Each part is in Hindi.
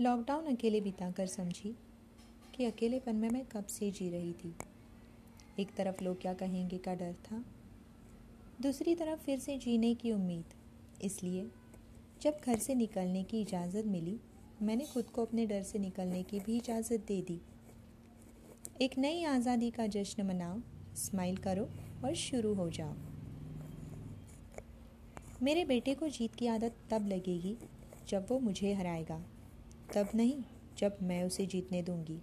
लॉकडाउन अकेले बिताकर समझी कि अकेलेपन में मैं कब से जी रही थी। एक तरफ़ लोग क्या कहेंगे का डर था। दूसरी तरफ़ फिर से जीने की उम्मीद। इसलिए जब घर से निकलने की इजाज़त मिली, मैंने खुद को अपने डर से निकलने की भी इजाज़त दे दी। एक नई आज़ादी का जश्न मनाओ, स्माइल करो और शुरू हो जाओ। मेरे बेटे को जीत की आदत तब लगेगी जब वो मुझे हराएगा। तब नहीं, जब मैं उसे जीतने दूँगी।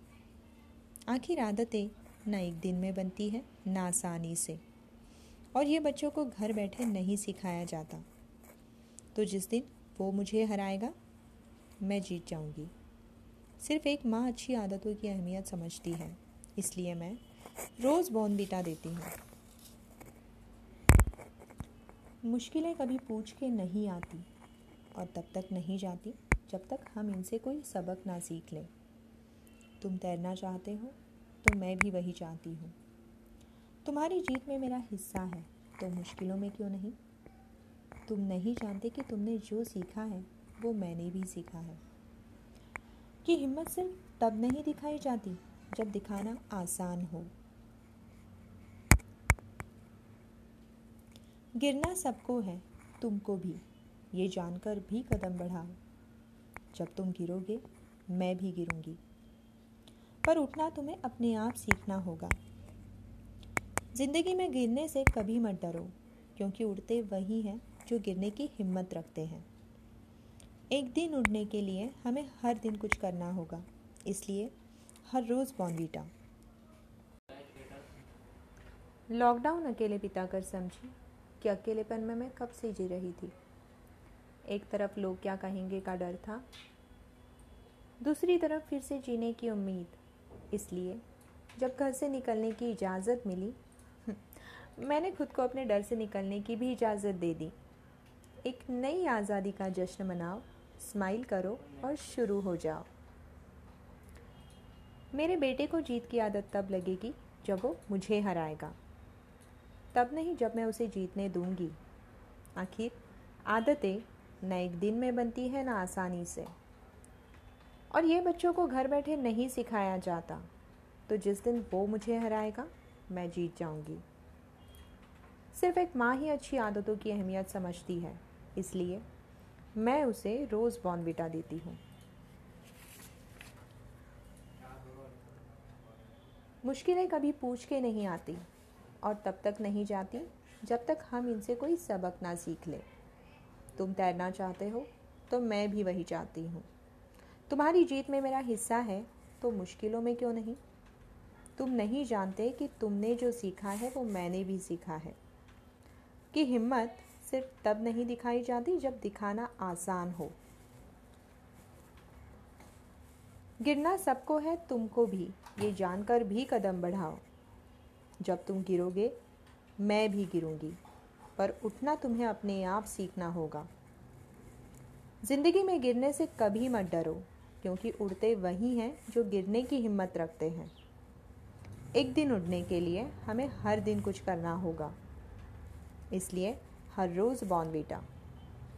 आखिर आदतें ना एक दिन में बनती है, ना आसानी से। और ये बच्चों को घर बैठे नहीं सिखाया जाता। तो जिस दिन वो मुझे हराएगा, मैं जीत जाऊँगी। सिर्फ़ एक माँ अच्छी आदतों की अहमियत समझती है, इसलिए मैं रोज़ बिटा देती हूँ। मुश्किलें कभी पूछ के नहीं आती, और तब तक नहीं जाती। जब तक हम इनसे कोई सबक ना सीख लें। तुम तैरना चाहते हो तो मैं भी वही चाहती हूँ। तुम्हारी जीत में मेरा हिस्सा है तो मुश्किलों में क्यों नहीं? तुम नहीं जानते कि तुमने जो सीखा है, वो मैंने भी सीखा है। कि हिम्मत सिर्फ़ तब नहीं दिखाई जाती, जब दिखाना आसान हो। गिरना सबको है, तुमको भी। ये जानकर भी कदम बढ़ाओ। जब तुम गिरोगे, मैं भी गिरूँगी। पर उठना तुम्हें अपने आप सीखना होगा। ज़िंदगी में गिरने से कभी मत डरो, क्योंकि उड़ते वही हैं जो गिरने की हिम्मत रखते हैं। एक दिन उड़ने के लिए हमें हर दिन कुछ करना होगा, इसलिए हर रोज़ बॉन्डीटा लॉकडाउन अकेले बिताकर समझी कि अकेलेपन में मैं कब से जी रही थी। एक तरफ़ लोग क्या कहेंगे का डर था। दूसरी तरफ़ फिर से जीने की उम्मीद। इसलिए जब घर से निकलने की इजाज़त मिली, मैंने खुद को अपने डर से निकलने की भी इजाज़त दे दी। एक नई आज़ादी का जश्न मनाओ, स्माइल करो और शुरू हो जाओ। मेरे बेटे को जीत की आदत तब लगेगी जब वो मुझे हराएगा। तब नहीं, जब मैं उसे जीतने दूँगी। आखिर आदतें न एक दिन में बनती है ना आसानी से। और ये बच्चों को घर बैठे नहीं सिखाया जाता। तो जिस दिन वो मुझे हराएगा, मैं जीत जाऊँगी। सिर्फ़ एक माँ ही अच्छी आदतों की अहमियत समझती है। इसलिए मैं उसे रोज़ बिटा देती हूँ। मुश्किलें कभी पूछ के नहीं आती और तब तक नहीं जाती जब तक हम इनसे कोई सबक ना सीख लें। तुम तैरना चाहते हो तो मैं भी वही चाहती हूँ। तुम्हारी जीत में मेरा हिस्सा है तो मुश्किलों में क्यों नहीं? तुम नहीं जानते कि तुमने जो सीखा है, वो मैंने भी सीखा है। कि हिम्मत सिर्फ़ तब नहीं दिखाई जाती जब दिखाना आसान हो। गिरना सबको है, तुमको भी, ये जानकर भी कदम बढ़ाओ। जब तुम गिरोगे, मैं भी गिरूँगी। पर उठना तुम्हें अपने आप सीखना होगा। ज़िंदगी में गिरने से कभी मत डरो, क्योंकि उड़ते वही हैं जो गिरने की हिम्मत रखते हैं। एक दिन उड़ने के लिए हमें हर दिन कुछ करना होगा, इसलिए हर रोज़ बॉर्नवीटा।